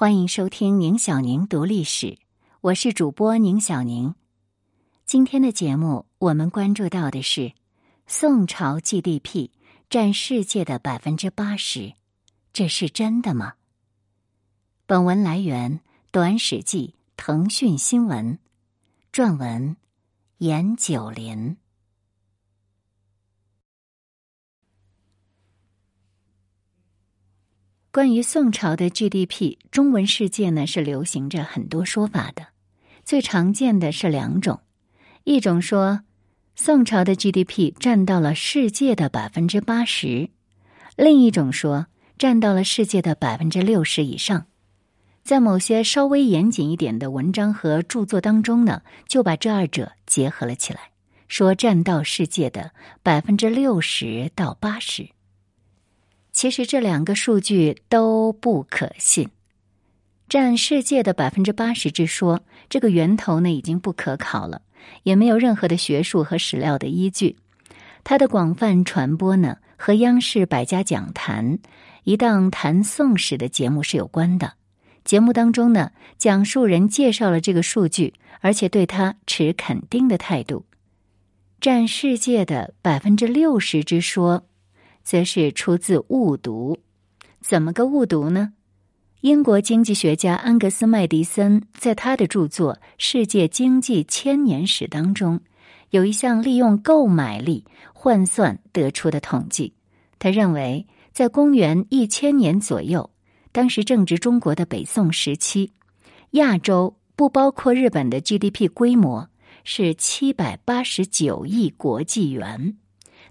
欢迎收听宁小宁读历史，我是主播宁小宁。今天的节目，我们关注到的是宋朝 GDP 占世界的百分之八十，这是真的吗？本文来源《短史记》腾讯新闻，撰文严九林。关于宋朝的 GDP，中文世界呢是流行着很多说法的，最常见的是两种，一种说宋朝的 GDP 占到了世界的百分之八十，另一种说占到了世界的百分之六十以上。在某些稍微严谨一点的文章和著作当中呢，就把这二者结合了起来，说占到世界的百分之六十到八十。其实这两个数据都不可信，占世界的百分之八十之说，这个源头呢已经不可考了，也没有任何的学术和史料的依据。它的广泛传播呢，和央视《百家讲坛》一档谈宋史的节目是有关的。节目当中呢，讲述人介绍了这个数据，而且对他持肯定的态度。占世界的百分之六十之说。则是出自误读，怎么个误读呢？英国经济学家安格斯·麦迪森在他的著作《世界经济千年史》当中，有一项利用购买力换算得出的统计。他认为，在公元一千年左右，当时正值中国的北宋时期，亚洲不包括日本的 GDP 规模是七百八十九亿国际元。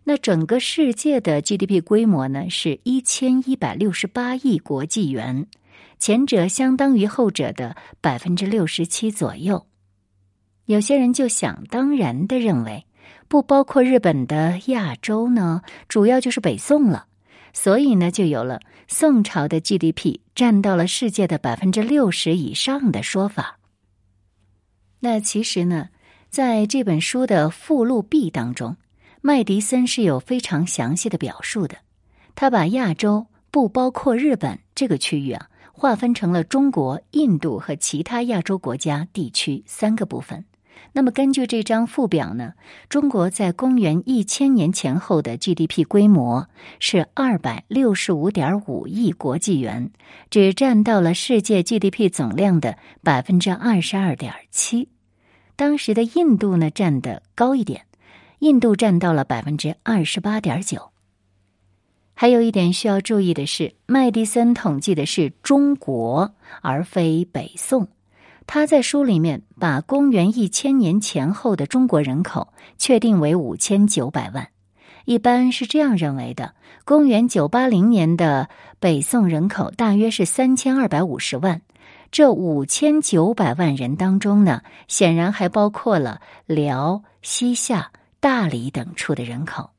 那整个世界的 GDP 规模呢，是一千一百六十八亿国际元，前者相当于后者的百分之六十七左右。有些人就想当然的认为，不包括日本的亚洲呢，主要就是北宋了，所以呢，就有了宋朝的 GDP 占到了世界的百分之六十以上的说法。那其实呢，在这本书的附录 B 当中。麦迪森是有非常详细的表述的，他把亚洲不包括日本这个区域啊，划分成了中国、印度和其他亚洲国家地区三个部分。那么根据这张附表呢，中国在公元一千年前后的 GDP 规模是二百六十五点五亿国际元，只占到了世界 GDP 总量的百分之二十二点七。当时的印度呢，占的高一点。印度占到了百分之二十八点九。还有一点需要注意的是，麦迪森统计的是中国，而非北宋。他在书里面把公元一千年前后的中国人口确定为五千九百万，一般是这样认为的：公元九八零年的北宋人口大约是三千二百五十万。这五千九百万人当中呢，显然还包括了辽、西夏。大理等处的人口，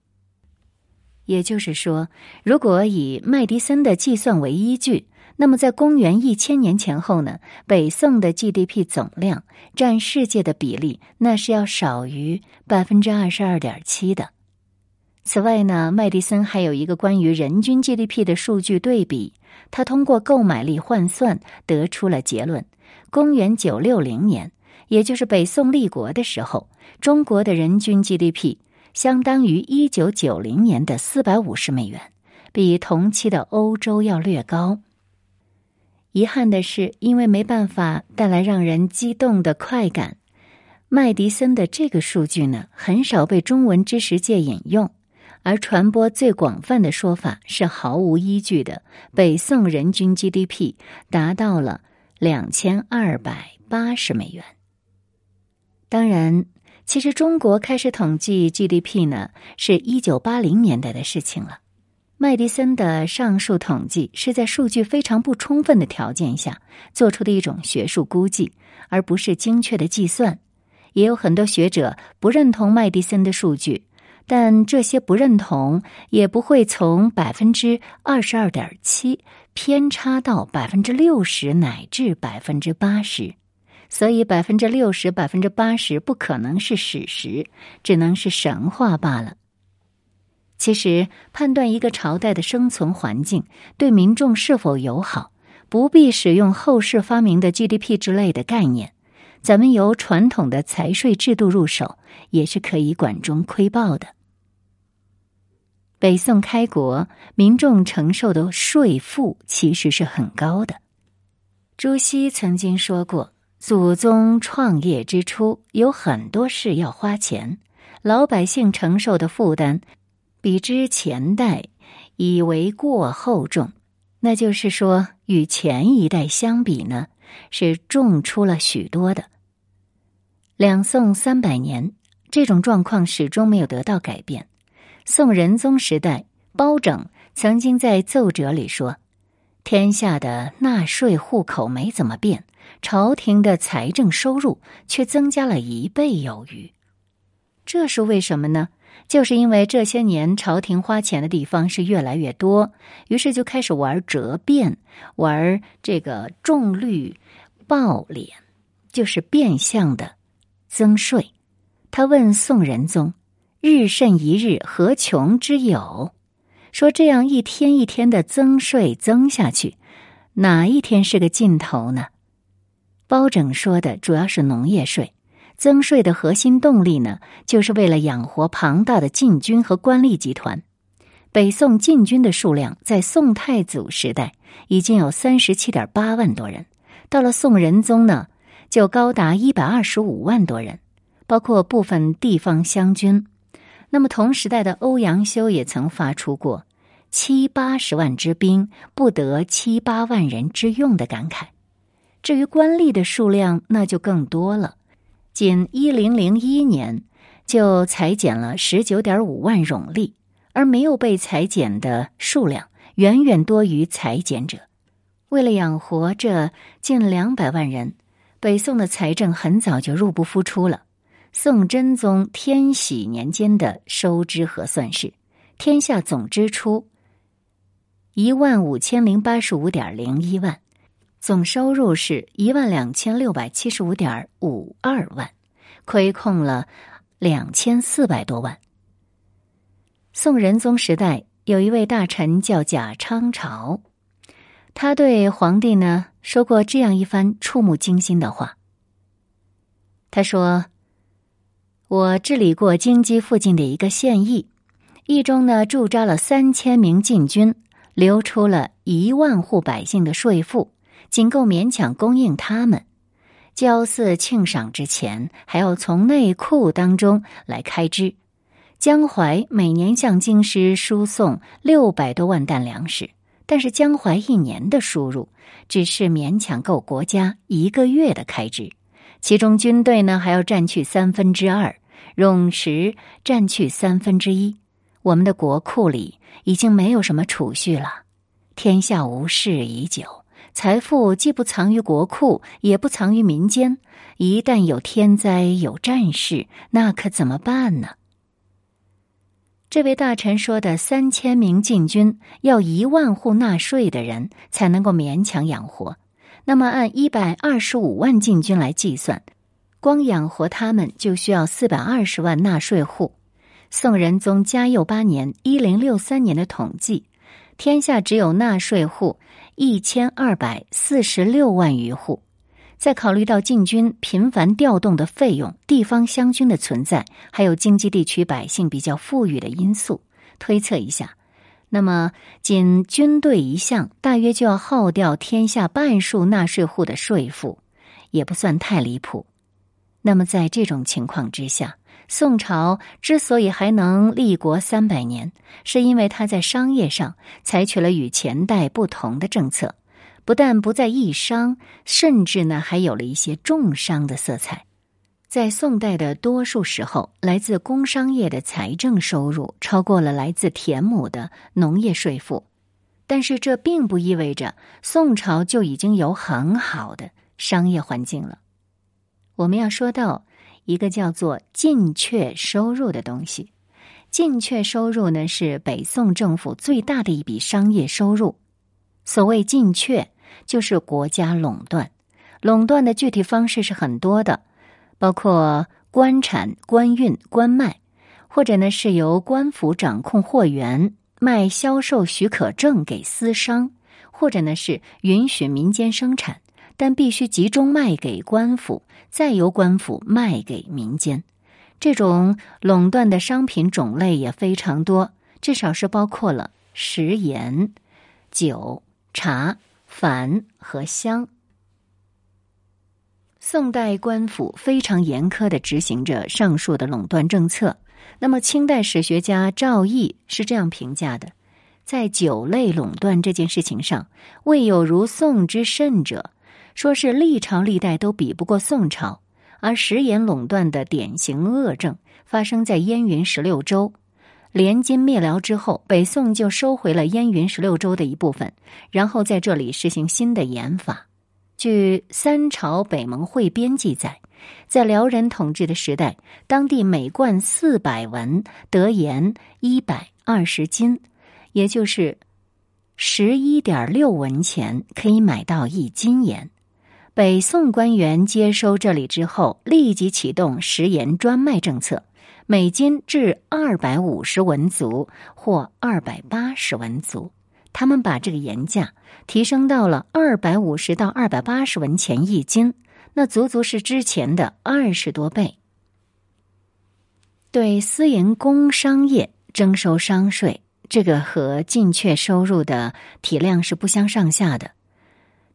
也就是说，如果以麦迪森的计算为依据，那么在公元一千年前后呢，北宋的 GDP 总量占世界的比例，那是要少于百分之二十二点七的。此外呢，麦迪森还有一个关于人均 GDP 的数据对比，他通过购买力换算得出了结论：公元九六零年。也就是北宋立国的时候，中国的人均 GDP 相当于一九九零年的四百五十美元，比同期的欧洲要略高。遗憾的是，因为没办法带来让人激动的快感，麦迪森的这个数据呢，很少被中文知识界引用，而传播最广泛的说法是毫无依据的。北宋人均 GDP 达到了两千二百八十美元。当然，其实中国开始统计 GDP 呢，是一九八零年代的事情了。麦迪森的上述统计是在数据非常不充分的条件下做出的一种学术估计，而不是精确的计算。也有很多学者不认同麦迪森的数据，但这些不认同也不会从百分之二十二点七偏差到百分之六十乃至百分之八十。所以，百分之六十、百分之八十不可能是史实，只能是神话罢了。其实，判断一个朝代的生存环境对民众是否友好，不必使用后世发明的 GDP 之类的概念，咱们由传统的财税制度入手，也是可以管中窥豹的。北宋开国，民众承受的税负其实是很高的。朱熹曾经说过，祖宗创业之初，有很多事要花钱，老百姓承受的负担，比之前代以为过厚重。那就是说，与前一代相比呢，是重出了许多的。两宋三百年，这种状况始终没有得到改变。宋仁宗时代，包拯曾经在奏折里说：“天下的纳税户口没怎么变，朝廷的财政收入却增加了一倍有余。这是为什么呢？”就是因为这些年朝廷花钱的地方是越来越多，于是就开始玩折变，玩这个重率暴敛，就是变相的增税。他问宋仁宗：“日甚一日，何穷之有？”说这样一天一天的增税增下去，哪一天是个尽头呢？包拯说的主要是农业税。增税的核心动力呢，就是为了养活庞大的禁军和官吏集团。北宋禁军的数量在宋太祖时代已经有三十七点八万多人，到了宋仁宗呢，就高达一百二十五万多人，包括部分地方乡军。那么同时代的欧阳修也曾发出过“七八十万之兵不得七八万人之用”的感慨。至于官吏的数量，那就更多了。仅一零零一年，就裁减了十九点五万冗吏，而没有被裁减的数量远远多于裁减者。为了养活这近两百万人，北宋的财政很早就入不敷出了。宋真宗天禧年间的收支核算是：天下总支出一万五千零八十五点零一万。总收入是一万两千六百七十五点五二万，亏空了两千四百多万。宋仁宗时代有一位大臣叫贾昌朝，他对皇帝呢说过这样一番触目惊心的话。他说：“我治理过京畿附近的一个县邑，邑中呢驻扎了三千名禁军，留出了一万户百姓的税赋。”仅够勉强供应他们，交祀庆赏之前，还要从内库当中来开支。江淮每年向京师输送六百多万担粮食，但是江淮一年的输入只是勉强够国家一个月的开支，其中军队呢还要占去三分之二，冗食占去三分之一。我们的国库里已经没有什么储蓄了，天下无事已久。财富既不藏于国库，也不藏于民间。一旦有天灾、有战事，那可怎么办呢？这位大臣说的三千名禁军要一万户纳税的人才能够勉强养活。那么按一百二十五万禁军来计算，光养活他们就需要四百二十万纳税户。宋仁宗嘉佑八年（一零六三年）的统计，天下只有纳税户。一千二百四十六万余户，再考虑到禁军频繁调动的费用、地方湘军的存在，还有经济地区百姓比较富裕的因素，推测一下，那么仅军队一项，大约就要耗掉天下半数纳税户的税赋，也不算太离谱。那么在这种情况之下，宋朝之所以还能立国三百年，是因为他在商业上采取了与前代不同的政策，不但不再抑商，甚至呢还有了一些重商的色彩。在宋代的多数时候，来自工商业的财政收入超过了来自田亩的农业税赋，但是这并不意味着宋朝就已经有很好的商业环境了。我们要说到。一个叫做进却收入的东西，进却收入呢是北宋政府最大的一笔商业收入。所谓进却，就是国家垄断。垄断的具体方式是很多的，包括官产、官运、官卖，或者呢是由官府掌控货源，卖销售许可证给私商，或者呢是允许民间生产，但必须集中卖给官府，再由官府卖给民间。这种垄断的商品种类也非常多，至少是包括了食盐、酒、茶、矾和香。宋代官府非常严苛的执行着上述的垄断政策。那么，清代史学家赵翼是这样评价的：在酒类垄断这件事情上，未有如宋之甚者。说是历朝历代都比不过宋朝。而食盐垄断的典型恶政发生在燕云十六州。联金灭辽之后，北宋就收回了燕云十六州的一部分，然后在这里实行新的盐法。据《三朝北盟会编》记载，在辽人统治的时代，当地每贯四百文得盐一百二十斤，也就是十一点六文钱，可以买到一斤盐。北宋官员接收这里之后，立即启动食盐专卖政策，每斤至二百五十文足或二百八十文足。他们把这个盐价提升到了二百五十到二百八十文钱一斤，那足足是之前的二十多倍。对私营工商业征收商税，这个和进却收入的体量是不相上下的。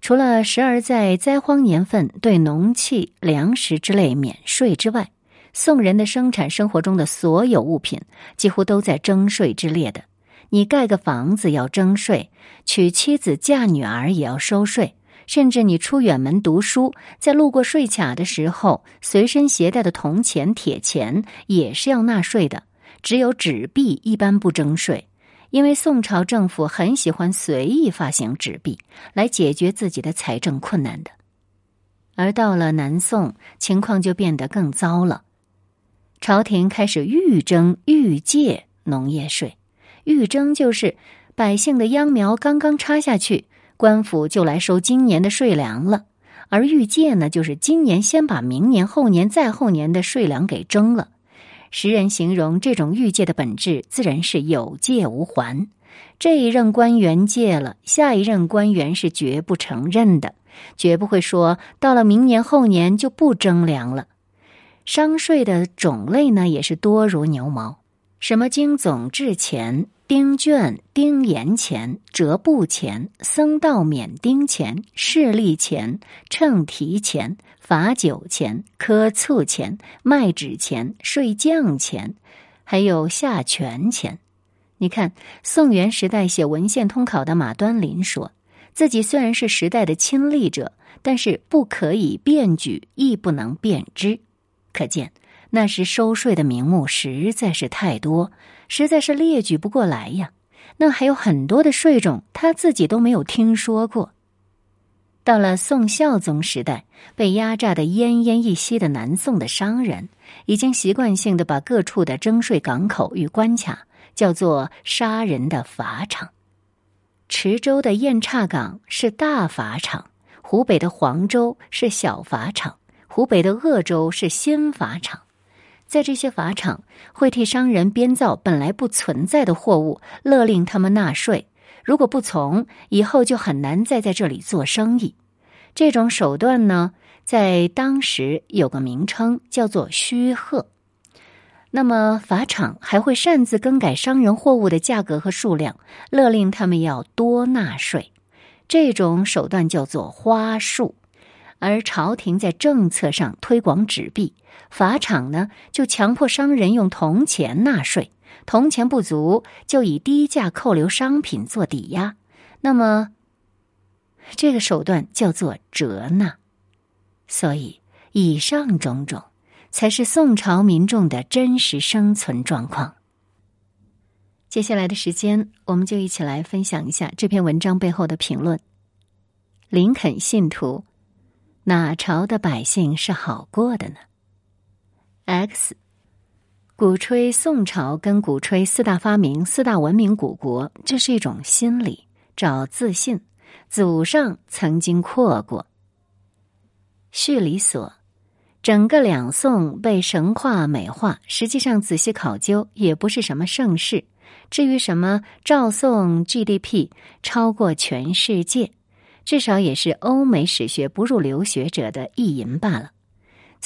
除了时而在灾荒年份对农器、粮食之类免税之外，宋人的生产生活中的所有物品几乎都在征税之列的。你盖个房子要征税，娶妻子嫁女儿也要收税，甚至你出远门读书，在路过税卡的时候，随身携带的铜钱、铁钱也是要纳税的。只有纸币一般不征税，因为宋朝政府很喜欢随意发行纸币来解决自己的财政困难的。而到了南宋，情况就变得更糟了，朝廷开始预征预借农业税。预征就是百姓的秧苗刚刚插下去，官府就来收今年的税粮了；而预借呢，就是今年先把明年、后年、再后年的税粮给征了。时人形容这种欲界的本质，自然是有借无还。这一任官员借了，下一任官员是绝不承认的，绝不会说到了明年、后年就不征粮了。商税的种类呢，也是多如牛毛，什么经总制钱。丁卷、丁盐钱、折布钱、僧道免丁钱、势利钱、秤提钱、罚酒钱、磕醋钱、卖纸钱、睡酱钱，还有下权钱。你看，宋元时代写文献通考的马端林说自己虽然是时代的亲历者，但是不可以辩举，亦不能辩之。可见。那时收税的名目实在是太多，实在是列举不过来呀。那还有很多的税种，他自己都没有听说过。到了宋孝宗时代，被压榨的奄奄一息的南宋的商人，已经习惯性的把各处的征税港口与关卡叫做杀人的法场。池州的雁岔港是大法场，湖北的黄州是小法场，湖北的鄂州是新法场。在这些法场，会替商人编造本来不存在的货物，勒令他们纳税。如果不从，以后就很难再在这里做生意。这种手段呢，在当时有个名称，叫做虚贺。那么法场还会擅自更改商人货物的价格和数量，勒令他们要多纳税。这种手段叫做花术。而朝廷在政策上推广纸币，法场呢就强迫商人用铜钱纳税，铜钱不足就以低价扣留商品做抵押。那么，这个手段叫做折纳。所以，以上种种才是宋朝民众的真实生存状况。接下来的时间，我们就一起来分享一下这篇文章背后的评论。林肯信徒。哪朝的百姓是好过的呢？X 鼓吹宋朝跟鼓吹四大发明、四大文明古国，这是一种心理，找自信。祖上曾经阔过。序里所，整个两宋被神话美化，实际上仔细考究也不是什么盛世。至于什么赵宋 GDP 超过全世界，至少也是欧美史学不入流学者的意淫罢了。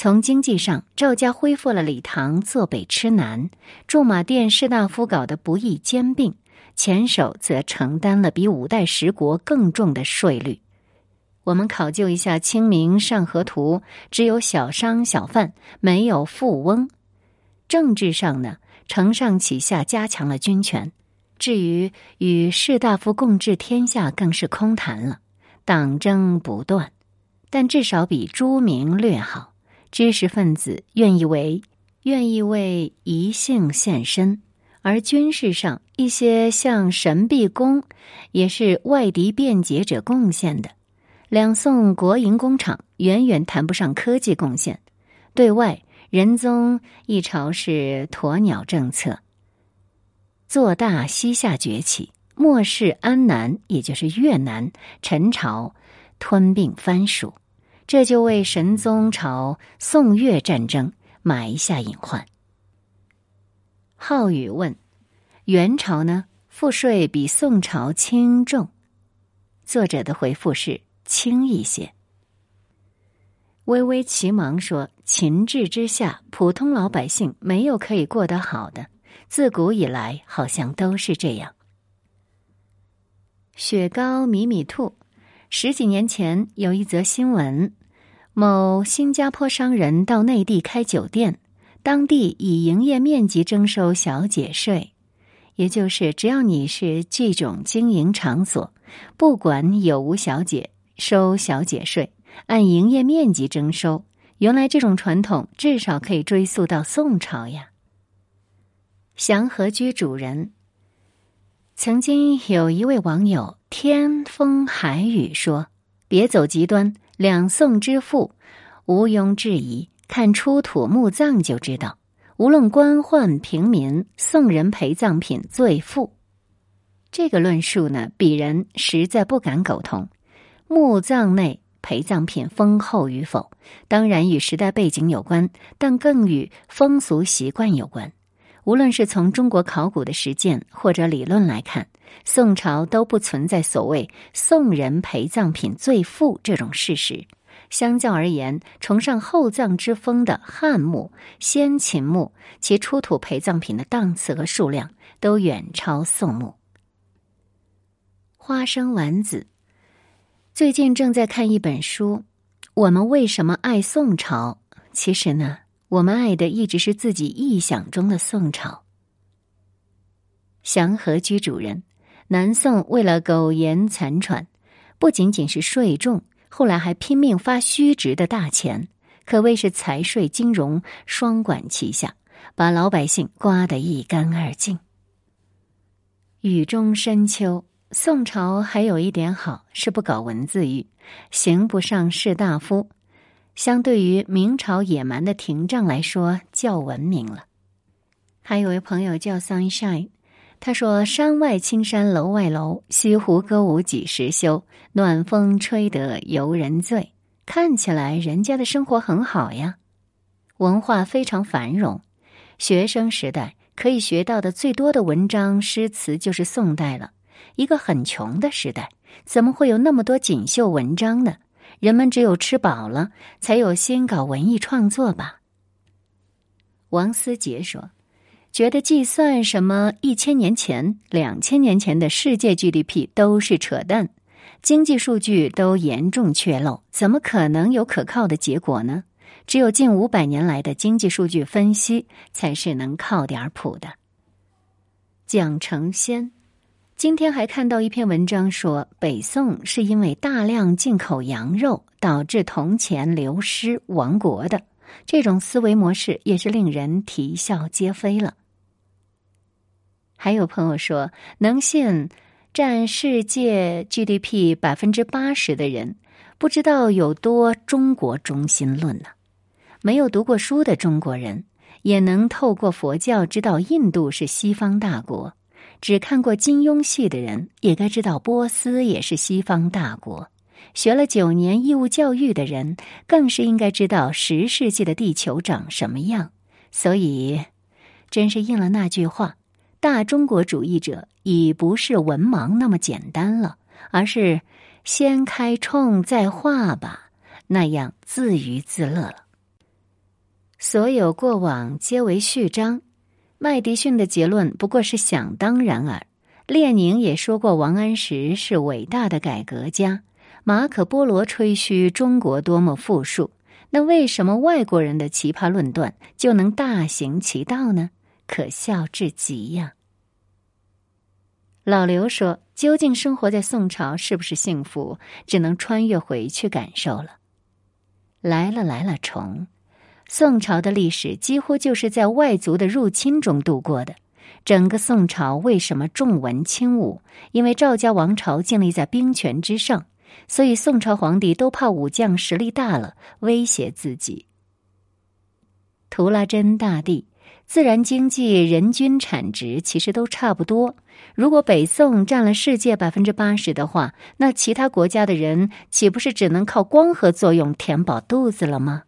从经济上，赵家恢复了李唐坐北吃南，驻马店士大夫搞得不义兼并，前手则承担了比五代十国更重的税率。我们考究一下《清明上河图》，只有小商小贩，没有富翁。政治上呢，承上启下，加强了军权。至于与士大夫共治天下，更是空谈了。党争不断，但至少比朱明略好。知识分子愿意为愿意为一姓献身，而军事上一些像神臂弓，也是外敌辩解者贡献的。两宋国营工厂远远谈不上科技贡献，对外仁宗一朝是鸵鸟政策，做大西夏崛起，末世安南也就是越南陈朝吞并藩属，这就为神宗朝宋越战争埋下隐患。浩宇问：元朝呢？赋税比宋朝轻重？作者的回复是。轻一些。微微其忙说：“秦制之下，普通老百姓没有可以过得好的，自古以来好像都是这样。”雪糕米米兔，十几年前有一则新闻：某新加坡商人到内地开酒店，当地以营业面积征收小姐税，也就是只要你是这种经营场所，不管有无小姐。收小姐税，按营业面积征收。原来这种传统至少可以追溯到宋朝呀。祥和居主人曾经有一位网友天风海雨说：“别走极端，两宋之富毋庸置疑，看出土墓葬就知道。无论官宦平民，宋人陪葬品最富。”这个论述呢，鄙人实在不敢苟同。墓葬内陪葬品丰厚与否，当然与时代背景有关，但更与风俗习惯有关。无论是从中国考古的实践或者理论来看，宋朝都不存在所谓“宋人陪葬品最富”这种事实。相较而言，崇尚厚葬之风的汉墓、先秦墓，其出土陪葬品的档次和数量都远超宋墓。花生丸子。最近正在看一本书，我们为什么爱宋朝？其实呢，我们爱的一直是自己臆想中的宋朝。祥和居主人，南宋为了苟延残喘，不仅仅是税重，后来还拼命发虚值的大钱，可谓是财税金融双管齐下，把老百姓刮得一干二净。雨中深秋。宋朝还有一点好，是不搞文字狱，刑不上士大夫。相对于明朝野蛮的廷杖来说，较文明了。还有位朋友叫 Sunshine，他说：“山外青山楼外楼，西湖歌舞几时休？暖风吹得游人醉。”看起来人家的生活很好呀，文化非常繁荣。学生时代可以学到的最多的文章诗词，就是宋代了。一个很穷的时代，怎么会有那么多锦绣文章呢？人们只有吃饱了，才有心搞文艺创作吧。王思杰说：“觉得计算什么一千年前、两千年前的世界 GDP 都是扯淡，经济数据都严重缺漏，怎么可能有可靠的结果呢？只有近五百年来的经济数据分析才是能靠点谱的。”蒋成先。今天还看到一篇文章说，北宋是因为大量进口羊肉导致铜钱流失亡国的，这种思维模式也是令人啼笑皆非了。还有朋友说，能信占世界 GDP 百分之八十的人，不知道有多中国中心论呢？没有读过书的中国人，也能透过佛教知道印度是西方大国。只看过金庸戏的人，也该知道波斯也是西方大国。学了九年义务教育的人，更是应该知道十世纪的地球长什么样。所以，真是应了那句话：大中国主义者已不是文盲那么简单了，而是先开创再画吧，那样自娱自乐了。所有过往皆为序章。麦迪逊的结论不过是想当然耳。列宁也说过，王安石是伟大的改革家。马可·波罗吹嘘中国多么富庶，那为什么外国人的奇葩论断就能大行其道呢？可笑至极呀！老刘说：“究竟生活在宋朝是不是幸福，只能穿越回去感受了。”来了来了，虫。宋朝的历史几乎就是在外族的入侵中度过的。整个宋朝为什么重文轻武？因为赵家王朝建立在兵权之上，所以宋朝皇帝都怕武将实力大了威胁自己。图拉真大帝，自然经济人均产值其实都差不多。如果北宋占了世界百分之八十的话，那其他国家的人岂不是只能靠光合作用填饱肚子了吗？